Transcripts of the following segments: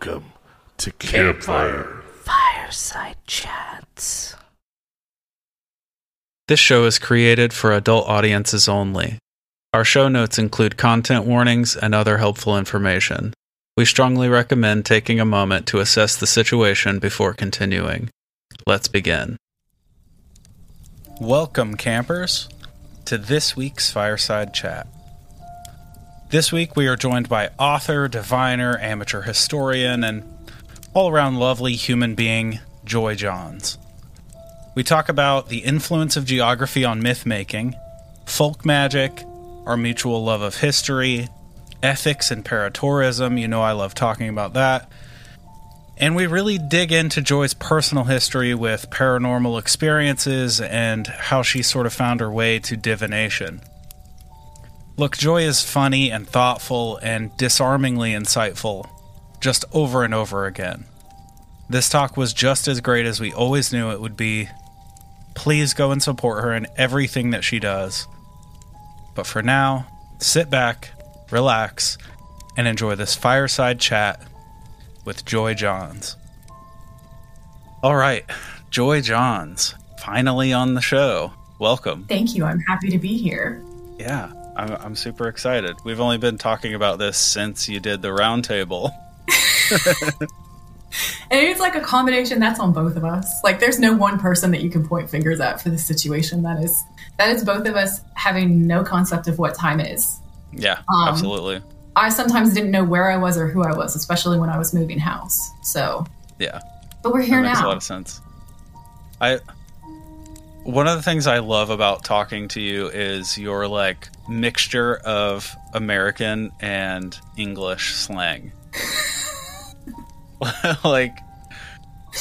to Campfire. Fireside Chats. This show is created for adult audiences only. Our show notes include content warnings and other helpful information. We strongly recommend taking a moment to assess the situation before continuing. Let's begin. Welcome, campers, to this week's Fireside Chat. This week we are joined by author, diviner, amateur historian, and all around lovely human being, Joy Johns. We talk about the influence of geography on myth making, folk magic, our mutual love of history, ethics and paratourism. You know, I love talking about that. And we really dig into Joy's personal history with paranormal experiences and how she sort of found her way to divination. Look, Joy is funny and thoughtful and disarmingly insightful, just over and over again. This talk was just as great as we always knew it would be. Please go and support her in everything that she does. But for now, sit back, relax, and enjoy this fireside chat with Joy Johns. All right, Joy Johns, finally on the show. Welcome. Thank you. I'm happy to be here. Yeah, I'm, I'm super excited. We've only been talking about this since you did the roundtable. And it's like a combination that's on both of us. Like there's no one person that you can point fingers at for this situation. That is that is both of us having no concept of what time is. Yeah, Um, absolutely. I sometimes didn't know where I was or who I was, especially when I was moving house. So, Yeah, but we're here that makes a lot of sense. I one of the things I love about talking to you is your like mixture of American and English slang. like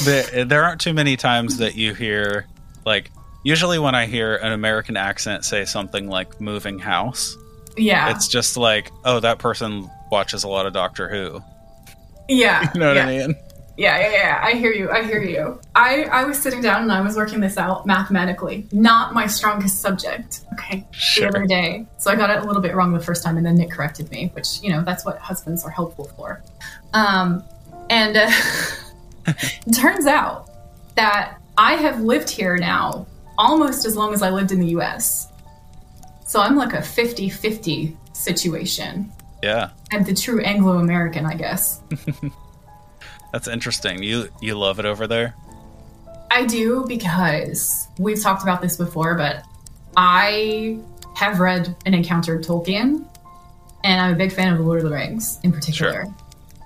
there, there aren't too many times that you hear like usually when I hear an American accent say something like moving house, yeah. it's just like, oh, that person watches a lot of Doctor Who. yeah. You know what yeah. I mean? Yeah, yeah, yeah. I hear you. I hear you. I, I was sitting down and I was working this out mathematically. Not my strongest subject. Okay. Sure. The other day. So I got it a little bit wrong the first time and then Nick corrected me, which, you know, that's what husbands are helpful for. Um, and uh, it turns out that I have lived here now almost as long as I lived in the US. So I'm like a 50 50 situation. Yeah. I'm the true Anglo American, I guess. That's interesting. You you love it over there? I do because we've talked about this before, but I have read and encountered Tolkien, and I'm a big fan of The Lord of the Rings in particular.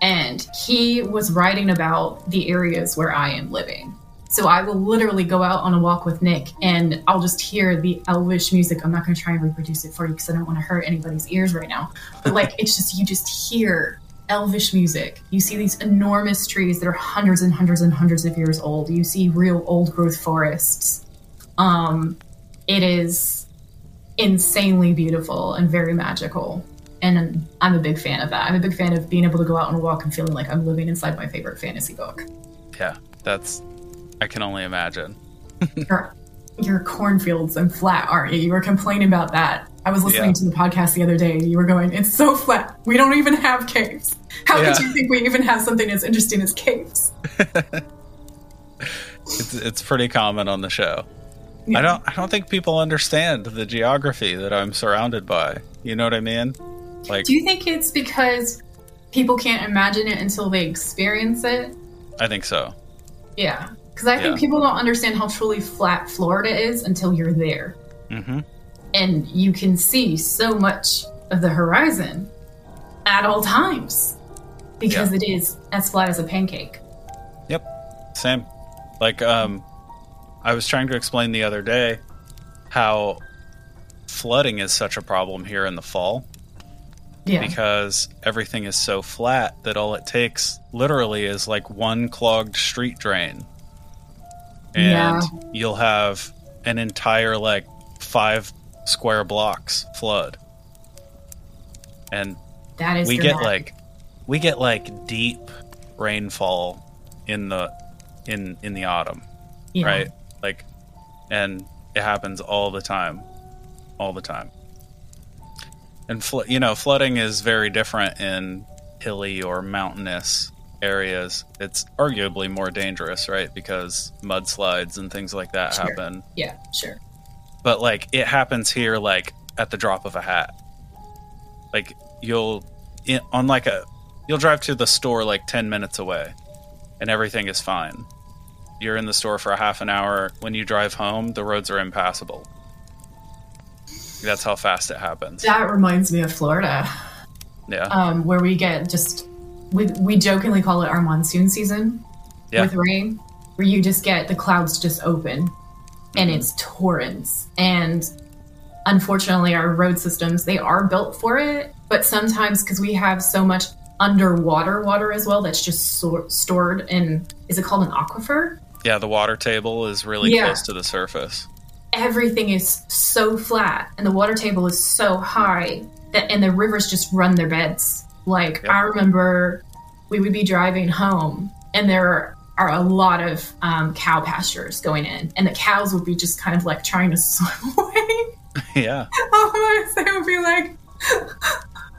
And he was writing about the areas where I am living. So I will literally go out on a walk with Nick and I'll just hear the elvish music. I'm not going to try and reproduce it for you because I don't want to hurt anybody's ears right now. But like, it's just, you just hear elvish music. You see these enormous trees that are hundreds and hundreds and hundreds of years old. You see real old growth forests. Um, it is insanely beautiful and very magical. And I'm a big fan of that. I'm a big fan of being able to go out on a walk and feeling like I'm living inside my favorite fantasy book. Yeah. That's I can only imagine. Your, your cornfields and flat, aren't you? You were complaining about that. I was listening Yeah. to the podcast the other day. You were going, "It's so flat. We don't even have caves. How Yeah. could you think we even have something as interesting as caves?" It's it's pretty common on the show. Yeah. I don't I don't think people understand the geography that I'm surrounded by. You know what I mean? Like Do you think it's because people can't imagine it until they experience it? I think so. Yeah. Because I think people don't understand how truly flat Florida is until you're there. Mhm. And you can see so much of the horizon at all times because Yeah. it is as flat as a pancake. Yep. Same. Like um I was trying to explain the other day how flooding is such a problem here in the fall Yeah. because everything is so flat that all it takes literally is like one clogged street drain. And Yeah. you'll have an entire like five square blocks flood. And that is we get like we get like deep rainfall in the in in the autumn, Yeah. right? Like and it happens all the time. All the time. And flo- you know, flooding is very different in hilly or mountainous areas, it's arguably more dangerous, right? Because mudslides and things like that Sure. happen. Yeah, sure. But like it happens here like at the drop of a hat. Like you'll in, on like a you'll drive to the store like 10 minutes away and everything is fine. You're in the store for a half an hour. When you drive home, the roads are impassable. That's how fast it happens. That reminds me of Florida, Yeah. um, where we get just we we jokingly call it our monsoon season Yeah. with rain, where you just get the clouds just open, and mm-hmm. it's torrents. And unfortunately, our road systems they are built for it, but sometimes because we have so much underwater water as well, that's just so- stored in is it called an aquifer? Yeah, the water table is really Yeah. close to the surface. everything is so flat and the water table is so high that and the rivers just run their beds. Like Yep. I remember we would be driving home and there are a lot of um, cow pastures going in and the cows would be just kind of like trying to swim away. yeah. Almost they would be like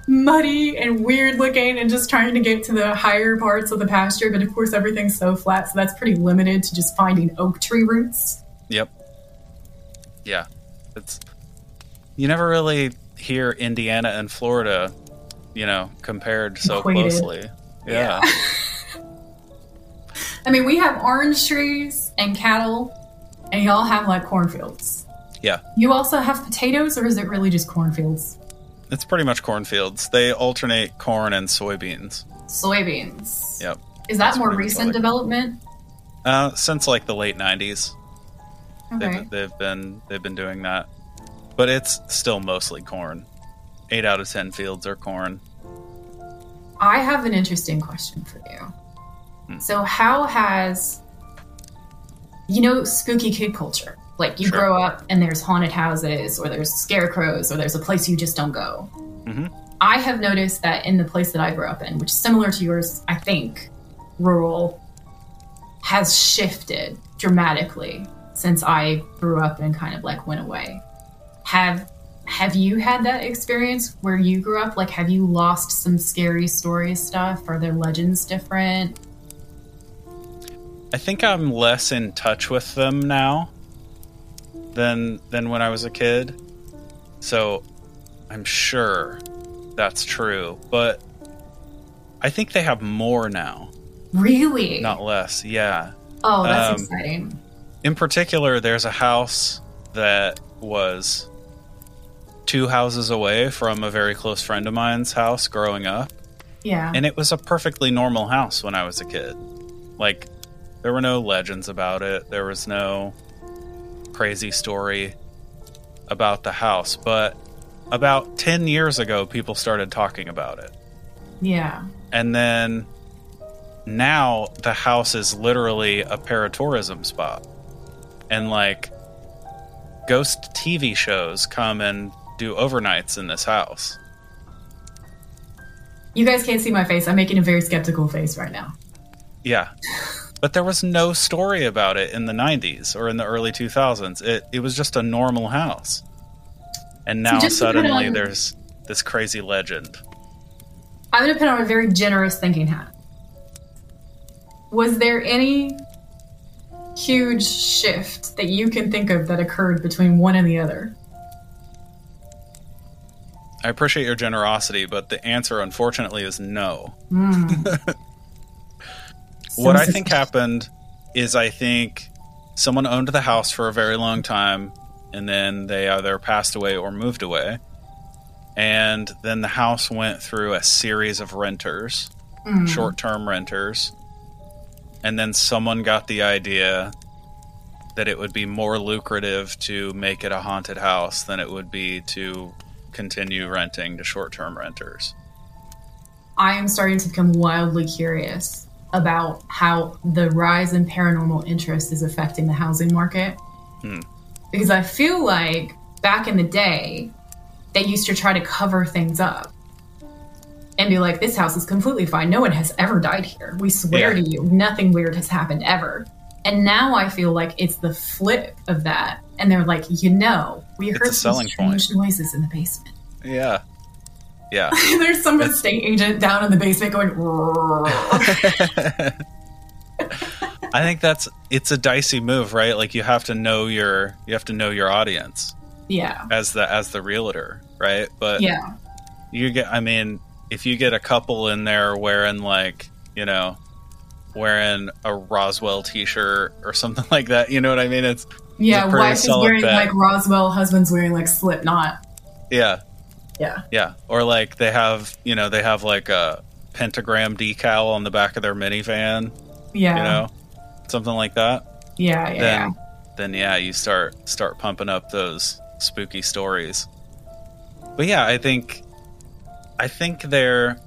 muddy and weird looking and just trying to get to the higher parts of the pasture. But of course everything's so flat, so that's pretty limited to just finding oak tree roots. Yep. Yeah. It's you never really hear Indiana and Florida, you know, compared so Equated. closely. Yeah. I mean, we have orange trees and cattle, and y'all have like cornfields. Yeah. You also have potatoes, or is it really just cornfields? It's pretty much cornfields. They alternate corn and soybeans. Soybeans. Yep. Is that That's more recent all I- development? Uh, since like the late '90s, Okay. they've, they've been they've been doing that, but it's still mostly corn. Eight out of ten fields are corn. I have an interesting question for you. Hmm. So, how has you know spooky kid culture? Like you Sure. grow up and there's haunted houses, or there's scarecrows, or there's a place you just don't go. Mhm. I have noticed that in the place that I grew up in, which is similar to yours, I think, rural, has shifted dramatically since I grew up and kind of like went away. Have have you had that experience where you grew up? Like, have you lost some scary story stuff? Are their legends different? I think I'm less in touch with them now than than when I was a kid. So I'm sure that's true, but I think they have more now, Really? not less. Yeah. Oh, that's Um, exciting. In particular, there's a house that was two houses away from a very close friend of mine's house growing up, Yeah. and it was a perfectly normal house when I was a kid. Like there were no legends about it. There was no crazy story about the house, but about 10 years ago people started talking about it. yeah. And then now the house is literally a paratourism spot. And like ghost TV shows come and do overnights in this house. You guys can't see my face. I'm making a very skeptical face right now. Yeah. But there was no story about it in the 90s or in the early 2000s. It it was just a normal house. And now put suddenly on- there's this crazy legend. I'm going to put on a very generous thinking hat. Was there any huge shift that you can think of that occurred between one and the other? I appreciate your generosity, but the answer unfortunately is no. Hmm. what I think happened is I think someone owned the house for a very long time and then they either passed away or moved away. And then the house went through a series of renters, hmm. short term renters. And then someone got the idea that it would be more lucrative to make it a haunted house than it would be to continue renting to short term renters. I am starting to become wildly curious about how the rise in paranormal interest is affecting the housing market. Hmm. Because I feel like back in the day, they used to try to cover things up and be like, this house is completely fine. No one has ever died here. We swear Yeah. to you, nothing weird has happened ever. And now I feel like it's the flip of that. And they're like, you know, we heard some strange noises in the basement. Yeah. Yeah. There's some estate agent down in the basement going. I think that's it's a dicey move, right? Like you have to know your you have to know your audience yeah, as the as the realtor, right? But yeah, you get I mean, if you get a couple in there wearing like, you know, wearing a Roswell t-shirt or something like that, you know what I mean? It's yeah. Wife is wearing bet. like Roswell, husband's wearing like Slipknot. yeah, Yeah, yeah. Or like they have, you know, they have like a pentagram decal on the back of their minivan, yeah, you know, something like that. yeah, yeah. then then yeah, you start start pumping up those spooky stories. But yeah, I think I think there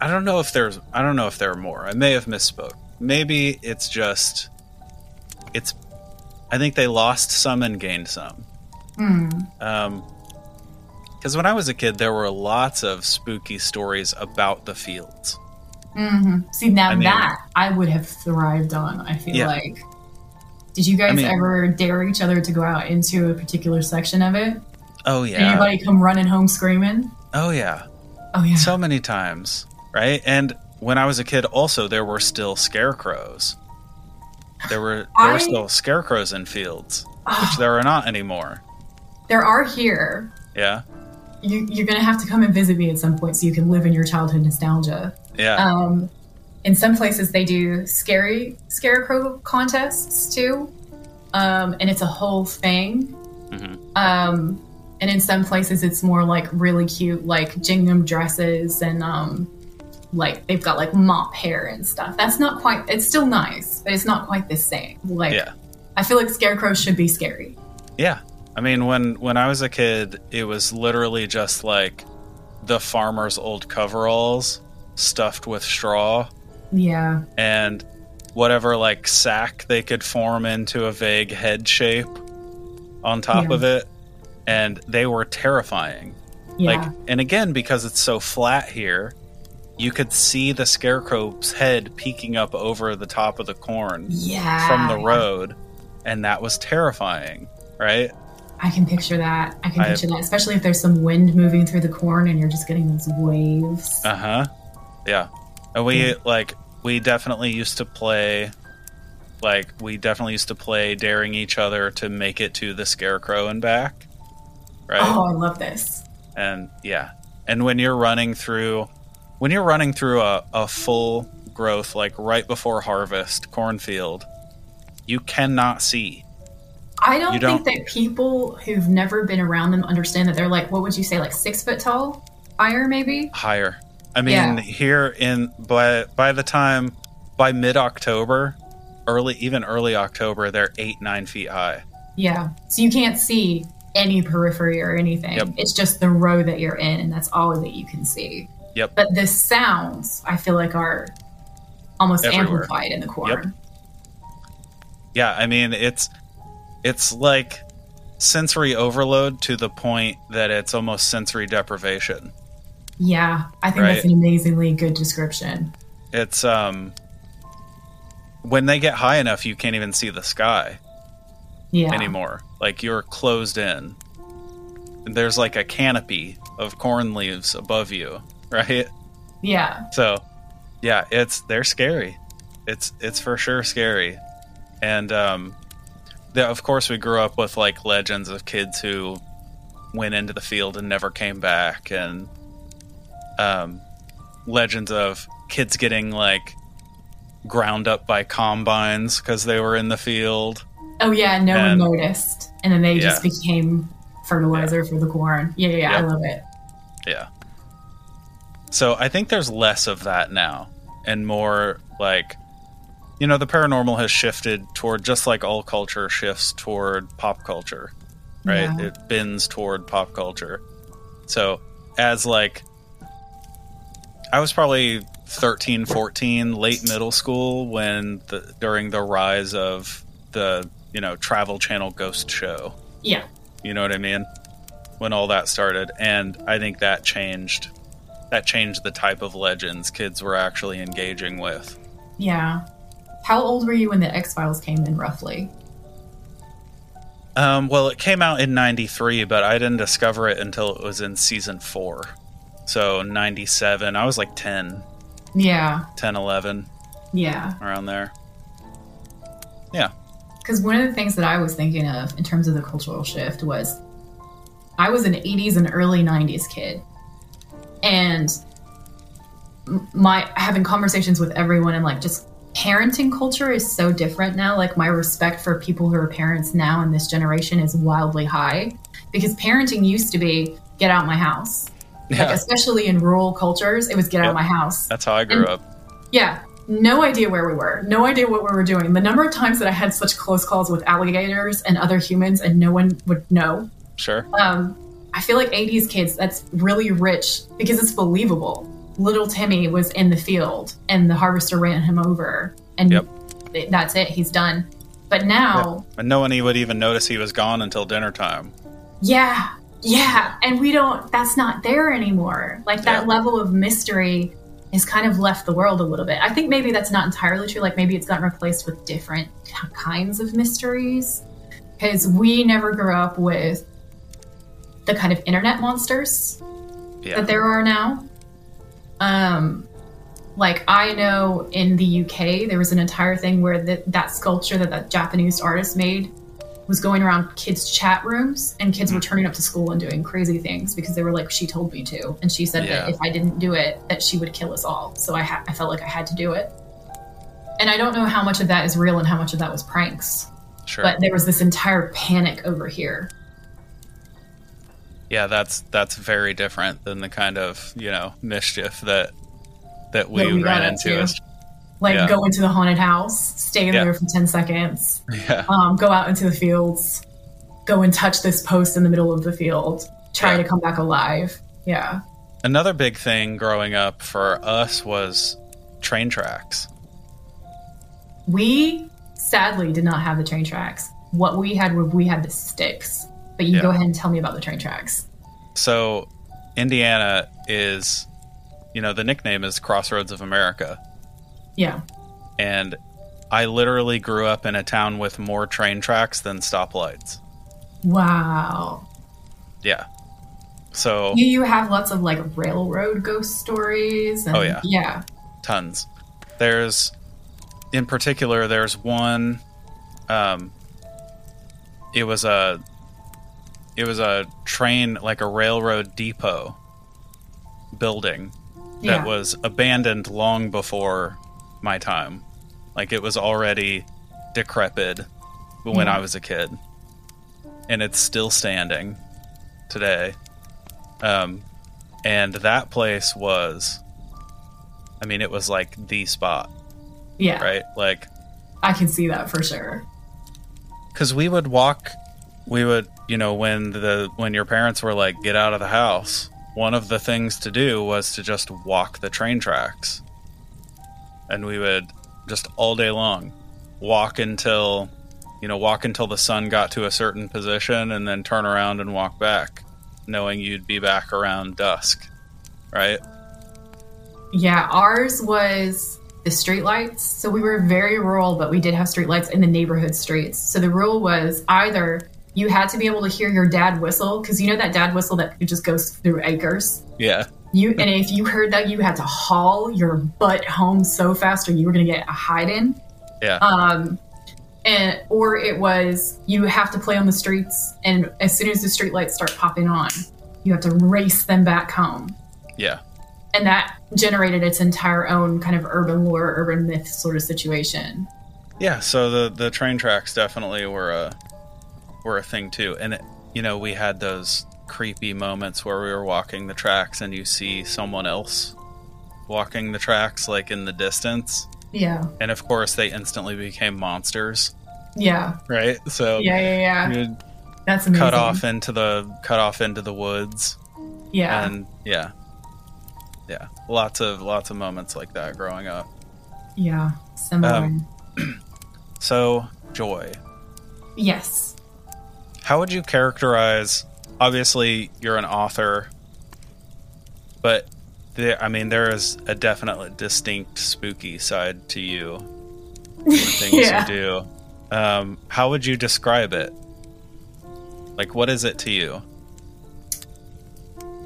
I don't know if there's I don't know if there are more. I may have misspoke. Maybe it's just it's I think they lost some and gained some. Hmm. Um because when I was a kid, there were lots of spooky stories about the fields. Mm-hmm. See, now I mean- that I would have thrived on. I feel Yeah. like. Did you guys I mean- ever dare each other to go out into a particular section of it? Oh yeah, Anybody come running home screaming? oh yeah. Oh yeah. so many times, right? And when I was a kid, also there were still scarecrows. There were there I- were still scarecrows in fields, Oh, which there are not anymore. there are here. Yeah, You, you're gonna have to come and visit me at some point so you can live in your childhood nostalgia. yeah, Um, in some places, they do scary scarecrow contests too, um, and it's a whole thing. Mhm. Um, and in some places, it's more like really cute, like gingham dresses and um, like they've got like mop hair and stuff. That's not quite. It's still nice, but it's not quite the same. Like yeah, I feel like scarecrows should be scary. yeah. I mean, when when I was a kid, it was literally just like the farmer's old coveralls stuffed with straw Yeah, and whatever like sack they could form into a vague head shape on top Yeah. of it, and they were terrifying. yeah, Like, and again, because it's so flat here, you could see the scarecrow's head peeking up over the top of the corn yeah. from the road, and that was terrifying, right? I can picture that. I can I- picture that, especially if there's some wind moving through the corn and you're just getting those waves. Uh huh. Yeah. And we like we definitely used to play. Like we definitely used to play daring each other to make it to the scarecrow and back, right? Oh, I love this. and yeah and when you're running through when you're running through a, a full growth like right before harvest cornfield you cannot see I don't, don't- think that people who've never been around them understand that they're like, what would you say, like six foot tall? Higher, maybe? higher i mean Yeah. here in by by the time by mid-october early even early october they're eight nine feet high Yeah. So you can't see any periphery or anything. Yep. It's just the row that you're in, and that's all that you can see. Yep. But the sounds, I feel like, are almost Everywhere. amplified in the corn. yeah i mean it's it's like sensory overload to the point that it's almost sensory deprivation Yeah. I think Right. that's an amazingly good description. it's um when they get high enough you can't even see the sky Yeah. anymore like you're closed in and there's like a canopy of corn leaves above you right Yeah. so yeah it's they're scary it's it's for sure scary and um the, of course we grew up with like legends of kids who went into the field and never came back and um legends of kids getting like ground up by combines because they were in the field Oh yeah, no And- one noticed, and then they just became fertilizer for the corn. Yeah, yeah, yeah I love it. Yeah. So I think there's less of that now and more like you know the paranormal has shifted toward just like all culture shifts toward pop culture, right? Yeah. It bends toward pop culture. So as like I was probably 13, 14, late middle school when the during the rise of the, you know, Travel Channel Ghost show. Yeah, You know what I mean? When all that started, and I think that changed. That changed the type of legends kids were actually engaging with. yeah. How old were you when the X Files came in, roughly? Um, well, it came out in '93, but I didn't discover it until it was in season four. So 97. I was like 10, Yeah, 10, 11, yeah. around there. Yeah. Because one of the things that I was thinking of in terms of the cultural shift was I was an 80s and early 90s kid. And my having conversations with everyone and like just parenting culture is so different now. Like my respect for people who are parents now in this generation is wildly high because parenting used to be get out my house. Like especially in rural cultures, it was get out my house. That's how I grew And- up. Yeah, no idea where we were, no idea what we were doing. The number of times that I had such close calls with alligators and other humans, and no one would know. Sure. Um, I feel like 80s kids, that's really rich because it's believable. Little Timmy was in the field, and the harvester ran him over, and Yep. that's it. He's done. But now, And no one would even notice he was gone until dinner time. yeah, yeah, and we don't. That's not there anymore. Like that level of mystery has kind of left the world a little bit. I think maybe that's not entirely true. Like maybe it's gotten replaced with different kinds of mysteries because we never grew up with the kind of internet monsters Yeah. that there are now. Um, like I know in the UK there was an entire thing where that that sculpture that that Japanese artist made was going around kids' chat rooms, and kids were turning up to school and doing crazy things because they were like, "She told me to," and she said Yeah. that if I didn't do it, that she would kill us all. So I ha- I felt like I had to do it. And I don't know how much of that is real and how much of that was pranks, Sure. but there was this entire panic over here. Yeah, that's that's very different than the kind of, you know, mischief that that we That we ran into into. Like Yeah. go into the haunted house, stay in Yeah. there for ten seconds, Yeah. um, go out into the fields, go and touch this post in the middle of the field, try to come back alive. Yeah. Another big thing growing up for us was train tracks. We sadly did not have the train tracks. What we had were we had the sticks. But you Yeah. go ahead and tell me about the train tracks. So, Indiana is, you know, the nickname is Crossroads of America. Yeah. And I literally grew up in a town with more train tracks than stoplights. Wow. Yeah. So, You, you have lots of like railroad ghost stories. And, Oh, yeah. Yeah. tons. There's, in particular, there's one. Um, it was a, it was a train like a railroad depot building that Yeah. was abandoned long before my time. Like it was already decrepit when Yeah. I was a kid, and it's still standing today. Um, and that place was, I mean, it was like the spot, Yeah. right? Like, I can see that for sure. because we would walk, we would, you know, when the when your parents were like, get out of the house. One of the things to do was to just walk the train tracks, and we would just all day long walk until, you know, walk until the sun got to a certain position, and then turn around and walk back, knowing you'd be back around dusk, right? Yeah, ours was the streetlights. So we were very rural, but we did have streetlights in the neighborhood streets. So the rule was either you had to be able to hear your dad whistle because you know that dad whistle that just goes through acres. Yeah, You and if you heard that, you had to haul your butt home so fast, or you were going to get a hide in. yeah, Um, and or it was you have to play on the streets, and as soon as the streetlights start popping on, you have to race them back home yeah. and that generated its entire own kind of urban lore, urban myth sort of situation. Yeah, so the the train tracks definitely were a were a thing too, and it, you know we had those creepy moments where we were walking the tracks and you see someone else walking the tracks like in the distance, Yeah, and of course they instantly became monsters, yeah, right? So yeah, yeah, yeah. That's amazing. cut off into the cut off into the woods, Yeah, and yeah, yeah, lots of lots of moments like that growing up. yeah, similar. Um, So joy. yes. How would you characterize? Obviously, you're an author, but there, I mean, there is a definitely distinct spooky side to you. Things Yeah. you do. Um, how would you describe it? Like, what is it to you?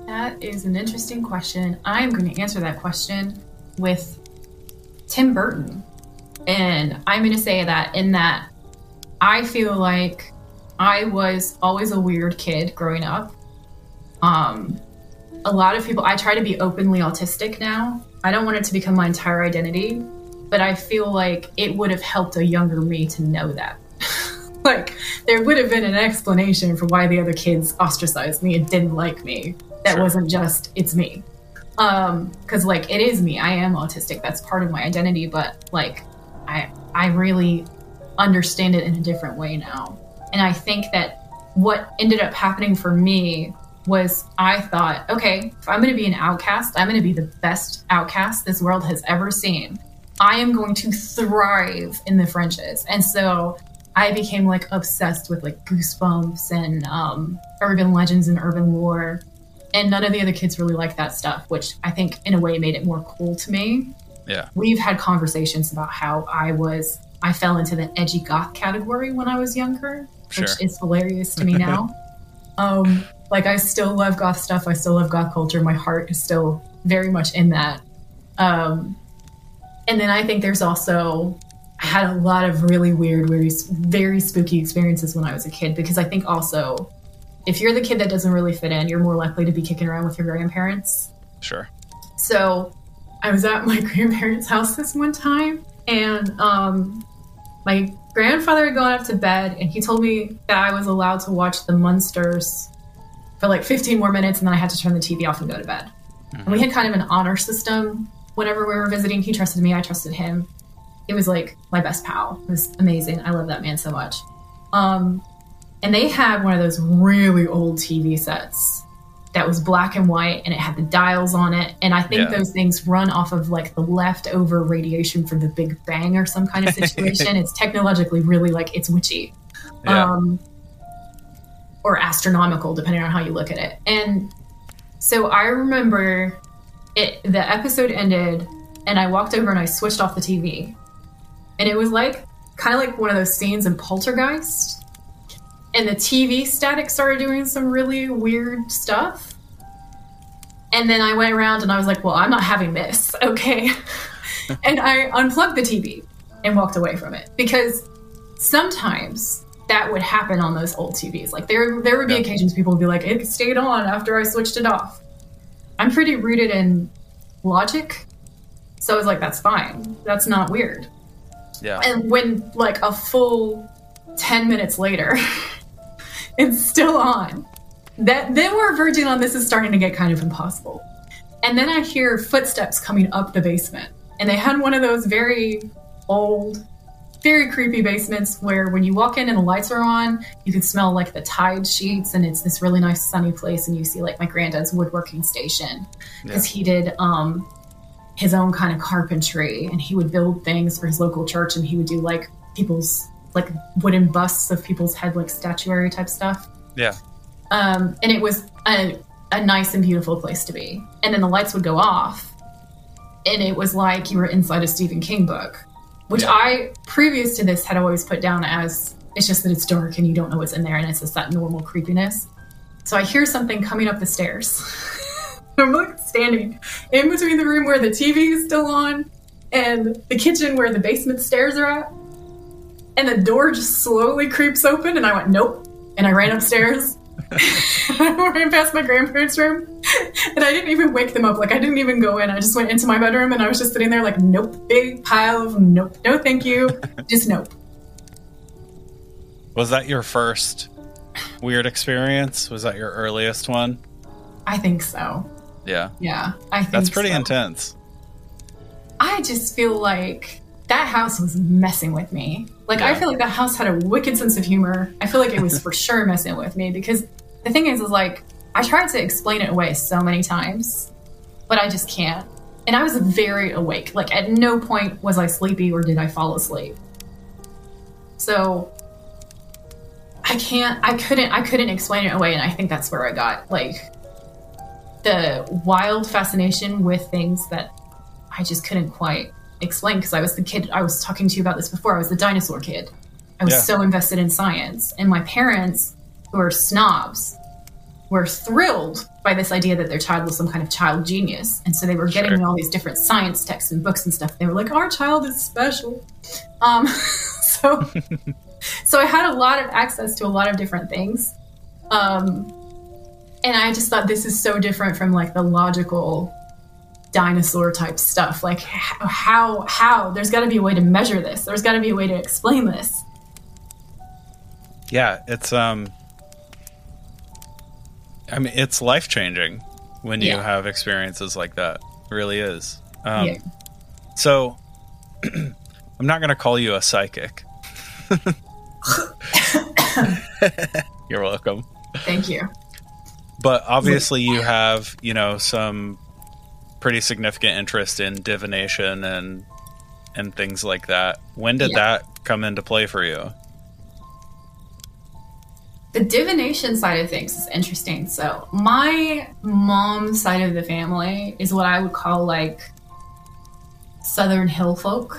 That is an interesting question. I'm going to answer that question with Tim Burton. And I'm going to say that in that I feel like I was always a weird kid growing up. Um, a lot of people, I try to be openly autistic now. I don't want it to become my entire identity, but I feel like it would have helped a younger me to know that. like, there would have been an explanation for why the other kids ostracized me and didn't like me. That Sure. wasn't just, it's me. Um, cause like, it is me. I am autistic. That's part of my identity, but like, I, I really understand it in a different way now. And I think that what ended up happening for me was I thought, okay, if I'm going to be an outcast, I'm going to be the best outcast this world has ever seen. I am going to thrive in the fringes. And so I became like obsessed with like goosebumps and um, urban legends and urban lore. And none of the other kids really liked that stuff, which I think in a way made it more cool to me Yeah. we've had conversations about how I was I fell into the edgy goth category when I was younger, which Sure. is hilarious to me now. um, like I still love goth stuff. I still love goth culture. My heart is still very much in that. Um, and then I think there's also I had a lot of really weird, very very spooky experiences when I was a kid because I think also if you're the kid that doesn't really fit in, you're more likely to be kicking around with your grandparents Sure. so I was at my grandparents' house this one time, and um, my grandfather had gone up to bed, and he told me that I was allowed to watch the Munsters for like 15 more minutes, and then I had to turn the TV off and go to bed. And we had kind of an honor system whenever we were visiting. He trusted me, I trusted him. It was like my best pal. It was amazing. I love that man so much. Um, and they had one of those really old TV sets that was black and white and it had the dials on it. And I think Yeah. those things run off of like the leftover radiation from the Big Bang or some kind of situation. it's technologically really like it's witchy. Yeah. Um, or astronomical, depending on how you look at it. And so I remember it the episode ended and I walked over and I switched off the TV. And it was like kind of like one of those scenes in Poltergeist. And the TV static started doing some really weird stuff. And then I went around and I was like, well, I'm not having this. Okay. and I unplugged the TV and walked away from it because sometimes that would happen on those old TVs. Like there, there would be Yeah. occasions people would be like, it stayed on after I switched it off. I'm pretty rooted in logic. So I was like, that's fine. That's not weird. Yeah. And when like a full 10 minutes later, it's still on. That then we're verging on this is starting to get kind of impossible. And then I hear footsteps coming up the basement. And they had one of those very old, very creepy basements where when you walk in and the lights are on, you can smell like the tide sheets and it's this really nice sunny place and you see like my granddad's woodworking station because he did um his own kind of carpentry and he would build things for his local church and he would do like people's like wooden busts of people's head like statuary type stuff. Yeah. um, and it was a, a nice and beautiful place to be. And then the lights would go off and it was like you were inside a stephen king book which Yeah. i previous to this had always put down as it's just that it's dark and you don't know what's in there and it's just that normal creepiness. So i hear something coming up the stairs. I'm like standing in between the room where the tv is still on and the kitchen where the basement stairs are at and the door just slowly creeps open and i went nope and i ran upstairs I ran past my grandparents' room, and I didn't even wake them up. Like I didn't even go in. I just went into my bedroom, and I was just sitting there, like, nope, big pile of nope, no, thank you, just nope. Was that your first weird experience? Was that your earliest one? I think so. Yeah. Yeah, I think That's pretty so. intense. I just feel like that house was messing with me. Like I feel like that house had a wicked sense of humor. I feel like it was for sure messing with me because the thing is, is like I tried to explain it away so many times, but I just can't. And I was very awake. Like at no point was I sleepy or did I fall asleep. So I can't. I couldn't. I couldn't explain it away, and I think that's where I got like the wild fascination with things that I just couldn't quite explain because I was the kid. I was talking to you about this before. I was the dinosaur kid. I was Yeah. so invested in science, and my parents, who are snobs, were thrilled by this idea that their child was some kind of child genius. And so they were getting Sure. me all these different science texts and books and stuff. They were like, our child is special. Um, so, so I had a lot of access to a lot of different things. Um, and I just thought this is so different from like the logical dinosaur type stuff. Like how, how, there's got to be a way to measure this. There's got to be a way to explain this. Yeah, it's um I mean it's life changing when you Yeah. have experiences like that. It really is. Um Yeah. so I'm not gonna call you a psychic. You're welcome. Thank you. But obviously you have, you know, some pretty significant interest in divination and and things like that. When did Yeah. that come into play for you? The divination side of things is interesting. So, my mom's side of the family is what I would call like Southern hill folk,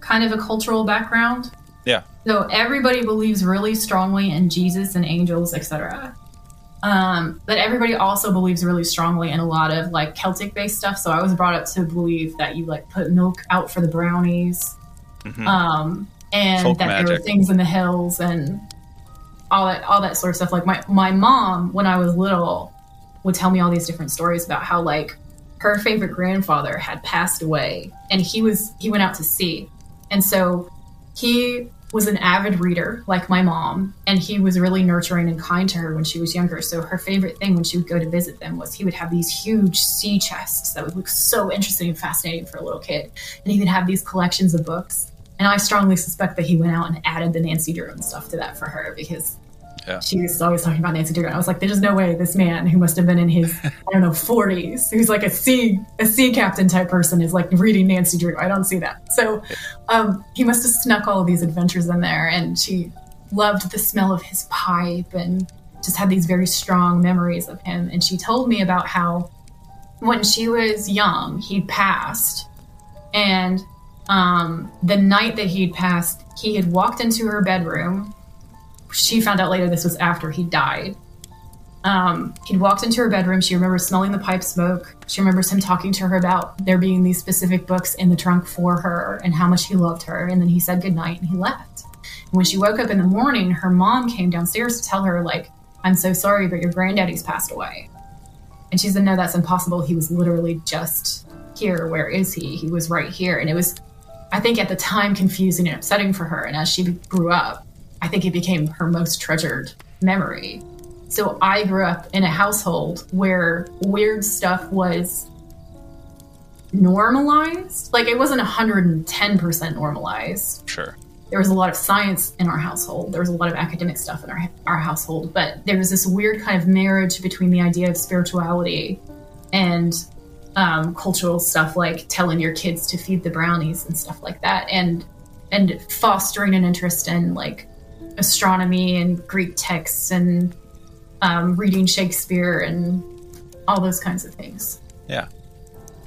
kind of a cultural background. Yeah. So, everybody believes really strongly in Jesus and angels, etc. Um, but everybody also believes really strongly in a lot of like Celtic based stuff. So, I was brought up to believe that you like put milk out for the brownies Mhm. um, and Folk that there magic. were things in the hills and all that all that sort of stuff. Like my my mom, when I was little, would tell me all these different stories about how like her favorite grandfather had passed away, and he was he went out to sea, and so he was an avid reader like my mom and he was really nurturing and kind to her when she was younger. So her favorite thing when she would go to visit them was he would have these huge sea chests that would look so interesting and fascinating for a little kid. And he would have these collections of books. And i strongly suspect that he went out and added the nancy drew stuff to that for her because Yeah. she was always talking about Nancy Drew. And I was like, there's no way this man who must have been in his, I don't know, 40s, who's like a sea, a sea captain type person, is like reading Nancy Drew. I don't see that. So um, he must have snuck all of these adventures in there. And she loved the smell of his pipe and just had these very strong memories of him. And she told me about how when she was young, he'd passed. And um, the night that he'd passed, he had walked into her bedroom she found out later this was after he died. Um, he'd walked into her bedroom. She remembers smelling the pipe smoke. She remembers him talking to her about there being these specific books in the trunk for her and how much he loved her. And then he said goodnight and he left. And when she woke up in the morning, her mom came downstairs to tell her, like, I'm so sorry, but your granddaddy's passed away. And she said, No, that's impossible. He was literally just here. Where is he? He was right here. And it was, I think, at the time confusing and upsetting for her. And as she grew up, I think it became her most treasured memory. So I grew up in a household where weird stuff was normalized. Like it wasn't 110% normalized. Sure. There was a lot of science in our household. There was a lot of academic stuff in our, our household. But there was this weird kind of marriage between the idea of spirituality and um, cultural stuff like telling your kids to feed the brownies and stuff like that. And and fostering an interest in like astronomy and Greek texts and um, reading Shakespeare and all those kinds of things. Yeah.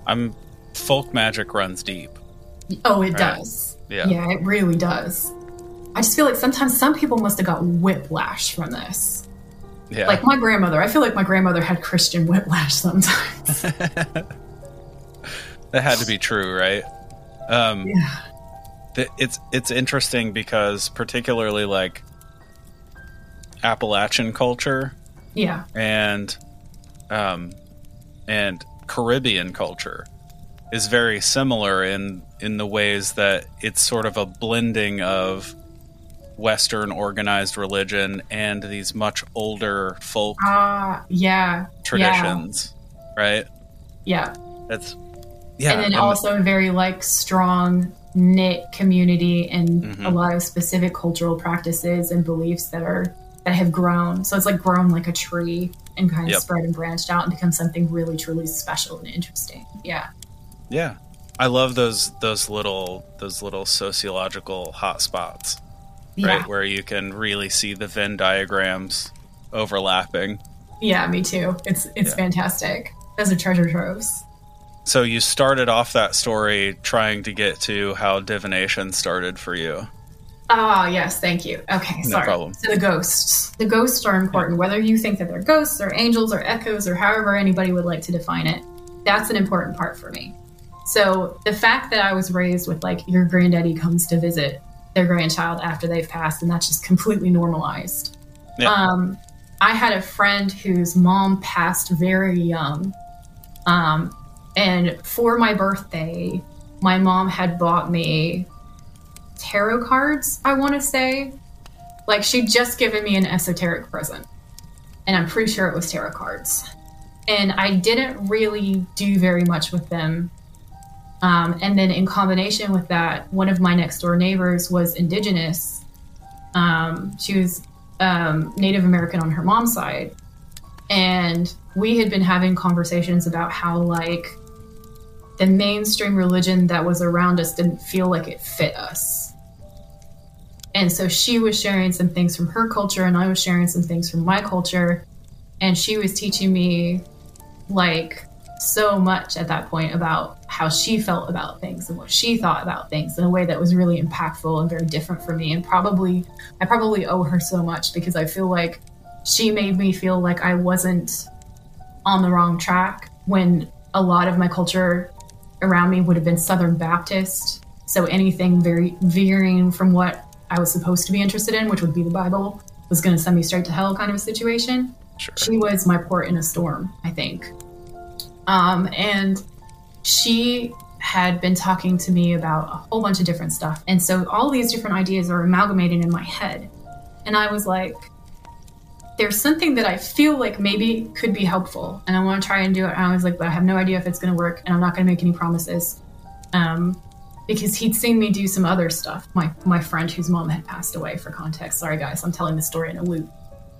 I'm folk magic runs deep. Oh, it Right. does. Yeah. Yeah, it really does. I just feel like sometimes some people must have got whiplash from this. Yeah. Like my grandmother, I feel like my grandmother had Christian whiplash sometimes. that had to be true, right? Um yeah. It's it's interesting because particularly like Appalachian culture Yeah. and um and Caribbean culture is very similar in in the ways that it's sort of a blending of Western organized religion and these much older folk Ah, yeah. traditions, right? Yeah. That's yeah, and then and- also a very like strong knit community and Mhm. a lot of specific cultural practices and beliefs that are that have grown. So it's like grown like a tree and kind of Yep. spread and branched out and become something really truly special and interesting. Yeah. Yeah. I love those those little those little sociological hotspots, Yeah. right? Where you can really see the Venn diagrams overlapping. Yeah, me too. It's it's Yeah. fantastic. Those are treasure troves. So you started off that story trying to get to how divination started for you. Ah, yes, thank you. Okay, No sorry. problem. So the ghosts. The ghosts are important, whether you think that they're ghosts or angels or echoes or however anybody would like to define it. That's an important part for me. So the fact that I was raised with like your granddaddy comes to visit their grandchild after they've passed, and that's just completely normalized. Yeah. Um, I had a friend whose mom passed very young. Um, and for my birthday, my mom had bought me tarot cards, I want to say. Like, she'd just given me an esoteric present. And I'm pretty sure it was tarot cards. And I didn't really do very much with them. Um, and then, in combination with that, one of my next door neighbors was indigenous. Um, she was um, Native American on her mom's side. And we had been having conversations about how, like, the mainstream religion that was around us didn't feel like it fit us. And so she was sharing some things from her culture, and I was sharing some things from my culture. And she was teaching me, like, so much at that point about how she felt about things and what she thought about things in a way that was really impactful and very different for me. And probably, I probably owe her so much because I feel like she made me feel like I wasn't on the wrong track when a lot of my culture around me would have been Southern Baptist. So anything very veering from what I was supposed to be interested in, which would be the Bible, was going to send me straight to hell kind of a situation. Sure. She was my port in a storm, I think. Um, and she had been talking to me about a whole bunch of different stuff. And so all these different ideas are amalgamating in my head. And I was like, there's something that I feel like maybe could be helpful, and I want to try and do it. And I was like, but I have no idea if it's going to work, and I'm not going to make any promises, um, because he'd seen me do some other stuff. My my friend whose mom had passed away. For context, sorry guys, I'm telling the story in a loop.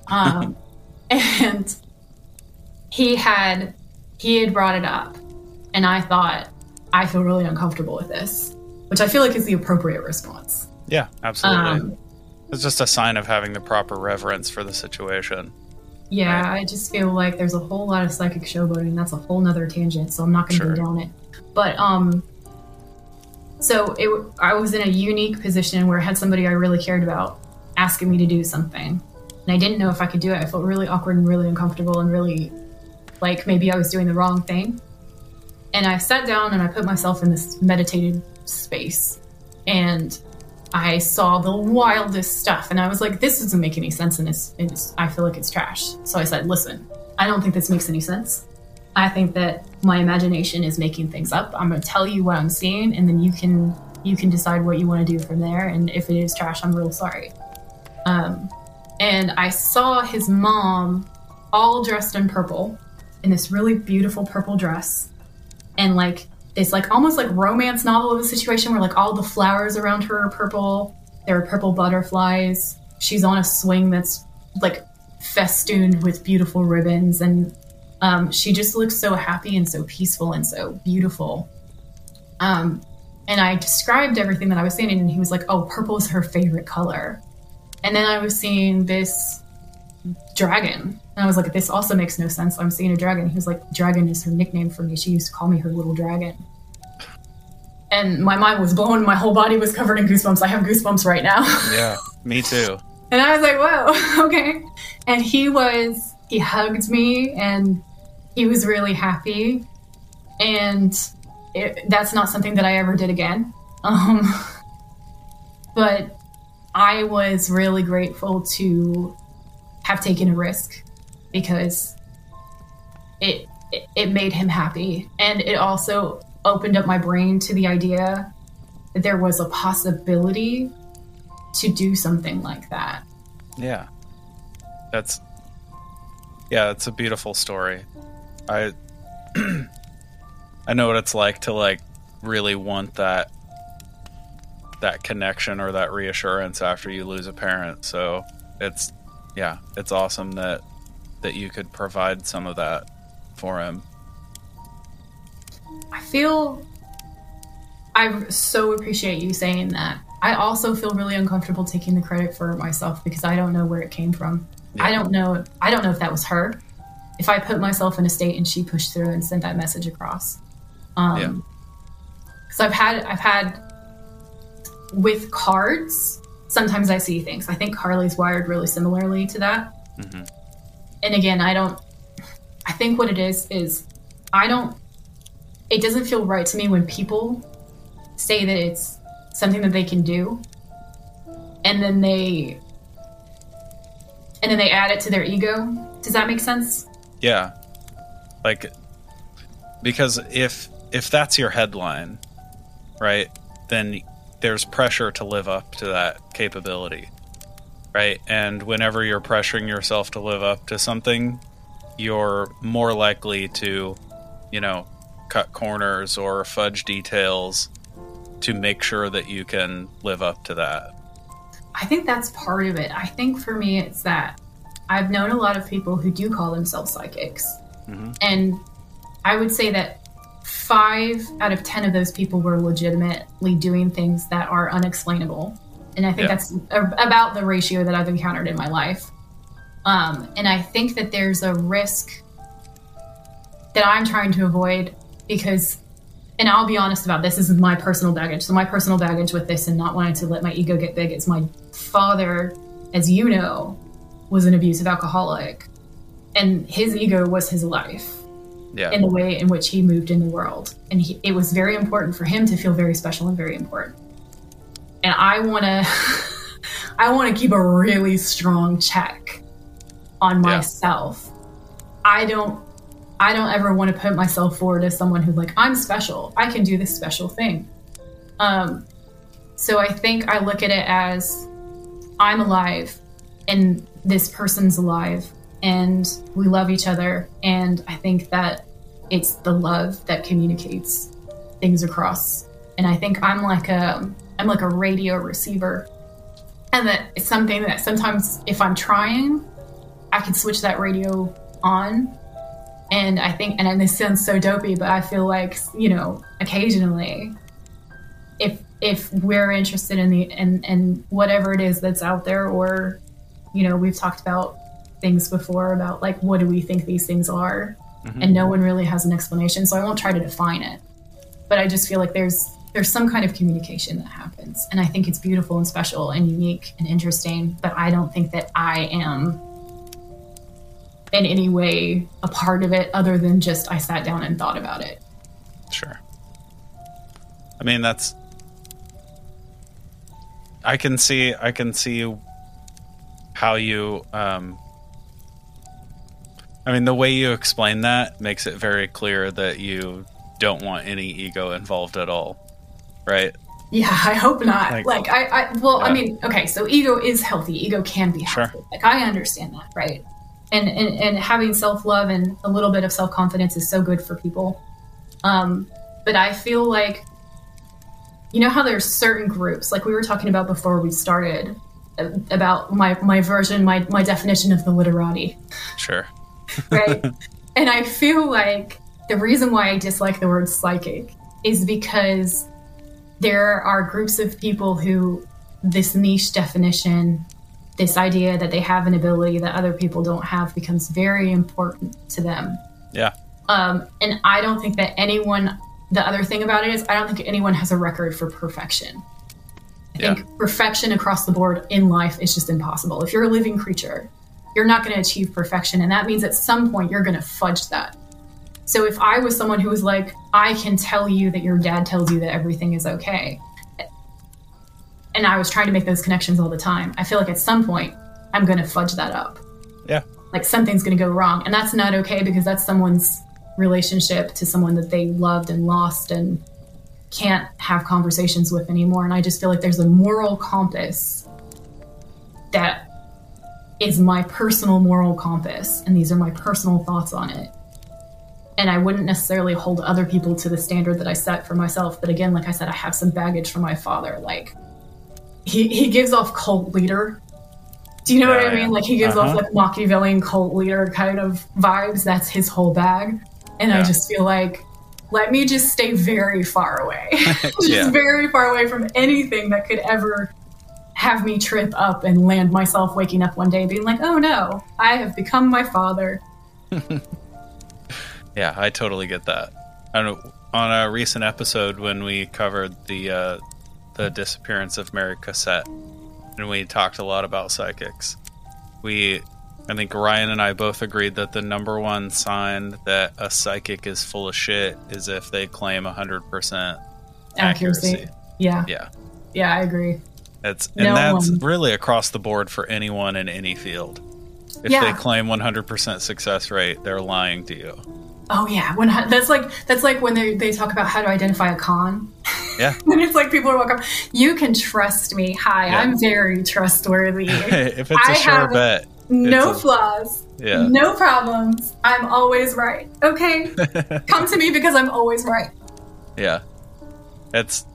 Um, and he had he had brought it up, and I thought I feel really uncomfortable with this, which I feel like is the appropriate response. Yeah, absolutely. Um, it's just a sign of having the proper reverence for the situation. Yeah, Right. I just feel like there's a whole lot of psychic showboating. That's a whole nother tangent, so I'm not going to Sure. go down it. But um, so it, I was in a unique position where I had somebody I really cared about asking me to do something, and I didn't know if I could do it. I felt really awkward and really uncomfortable and really like maybe I was doing the wrong thing. And I sat down and I put myself in this meditative space, and I saw the wildest stuff, and I was like, "This doesn't make any sense, and it's, it's I feel like it's trash." So I said, "Listen, I don't think this makes any sense. I think that my imagination is making things up. I'm going to tell you what I'm seeing, and then you can you can decide what you want to do from there. And if it is trash, I'm real sorry." Um, and I saw his mom all dressed in purple in this really beautiful purple dress, and like this like almost like romance novel of a situation where like all the flowers around her are purple. There are purple butterflies. She's on a swing that's like festooned with beautiful ribbons, and um, she just looks so happy and so peaceful and so beautiful. Um, and I described everything that I was seeing, and he was like, "Oh, purple is her favorite color." And then I was seeing this dragon. And I was like, this also makes no sense. I'm seeing a dragon. He was like, dragon is her nickname for me. She used to call me her little dragon. And my mind was blown. My whole body was covered in goosebumps. I have goosebumps right now. Yeah, me too. And I was like, whoa, okay. And he was, he hugged me and he was really happy. And it, that's not something that I ever did again. Um, but I was really grateful to have taken a risk because it, it, it made him happy. And it also opened up my brain to the idea that there was a possibility to do something like that. Yeah. That's Yeah, it's a beautiful story. I I know what it's like to like really want that that connection or that reassurance after you lose a parent. So it's yeah, it's awesome that that you could provide some of that for him. I feel I so appreciate you saying that. I also feel really uncomfortable taking the credit for myself because I don't know where it came from. I don't know I don't know if that was her. If I put myself in a state and she pushed through and sent that message across. Um Yeah. cuz I've had I've had with cards sometimes I see things. I think Carly's wired really similarly to that. And again, I don't. I think what it is is I don't. It doesn't feel right to me when people say that it's something that they can do, and then they and then they add it to their ego. Does that make sense? Yeah. Like because if if that's your headline, right? Then there's pressure to live up to that capability. Right? And whenever you're pressuring yourself to live up to something, you're more likely to, you know, cut corners or fudge details to make sure that you can live up to that. I think that's part of it. I think for me, it's that I've known a lot of people who do call themselves psychics. Mm-hmm. And I would say that five out of 10 of those people were legitimately doing things that are unexplainable. And I think Yeah. that's a- about the ratio that I've encountered in my life. Um, and I think that there's a risk that I'm trying to avoid because, and I'll be honest about this, this is my personal baggage. So, my personal baggage with this and not wanting to let my ego get big is my father, as you know, was an abusive alcoholic. And his ego was his life Yeah. in the way in which he moved in the world. And he, it was very important for him to feel very special and very important. And I want to, I want to keep a really strong check on Yeah. myself. I don't, I don't ever want to put myself forward as someone who's like, I'm special. I can do this special thing. Um, so I think I look at it as I'm alive and this person's alive and we love each other and i think that it's the love that communicates things across and i think i'm like a i'm like a radio receiver. And that it's something that sometimes if i'm trying i can switch that radio on. And i think and this sounds so dopey but i feel like you know occasionally if if we're interested in the in, in whatever it is that's out there or you know we've talked about things before about like what do we think these things are? Mm-hmm. And no one really has an explanation so i won't try to define it. But i just feel like there's there's some kind of communication that happens and i think it's beautiful and special and unique and interesting but i don't think that i am in any way a part of it other than just i sat down and thought about it Sure. I mean, that's. I can see. I can see how you. Um, I mean, the way you explain that makes it very clear that you don't want any ego involved at all, right? Yeah, I hope not. Like- Like, I, I, well, I mean, okay, so ego is healthy. Ego can be Sure. healthy. Like, I understand that, right? And and, and having self love and a little bit of self confidence is so good for people. Um, but I feel like, you know how there's certain groups, like we were talking about before we started, uh, about my my version, my my definition of the literati Sure. right? and I feel like the reason why I dislike the word psychic is because there are groups of people who this niche definition, this idea that they have an ability that other people don't have, becomes very important to them. Yeah. Um, and I don't think that anyone. The other thing about it is, I don't think anyone has a record for perfection. I Yeah. think perfection across the board in life is just impossible. If you're a living creature, you're not going to achieve perfection, and that means at some point you're going to fudge that. So if I was someone who was like, I can tell you that your dad tells you that everything is okay, and I was trying to make those connections all the time, I feel like at some point I'm going to fudge that up Yeah. like something's going to go wrong and that's not okay because that's someone's relationship to someone that they loved and lost and can't have conversations with anymore and i just feel like there's a moral compass that is my personal moral compass and these are my personal thoughts on it and i wouldn't necessarily hold other people to the standard that i set for myself but again like i said i have some baggage from my father like he, he gives off cult leader do you know what I mean? yeah. Like he gives off Uh-huh. like Machiavellian cult leader kind of vibes. That's his whole bag. And I just feel like, let me just stay very far away. just Yeah. very far away from anything that could ever have me trip up and land myself waking up one day being like, oh no, I have become my father. Yeah, I totally get that. I on a recent episode when we covered the uh, the disappearance of Mary Cassette, and we talked a lot about psychics. We, I think Ryan and I both agreed that the number one sign that a psychic is full of shit is if they claim 100% accuracy. Accuracy. Yeah. Yeah. Yeah, I agree. That's and No that's one- really across the board for anyone in any field. If Yeah. they claim 100% success rate, they're lying to you. Oh yeah, when that's like that's like when they, they talk about how to identify a con. Yeah. and it's like people are walking. You can trust me. Hi, Yeah. I'm very trustworthy. if it's a sure bet, no a- flaws. yeah. No problems. I'm always right. Okay, come to me because I'm always right. Yeah. It's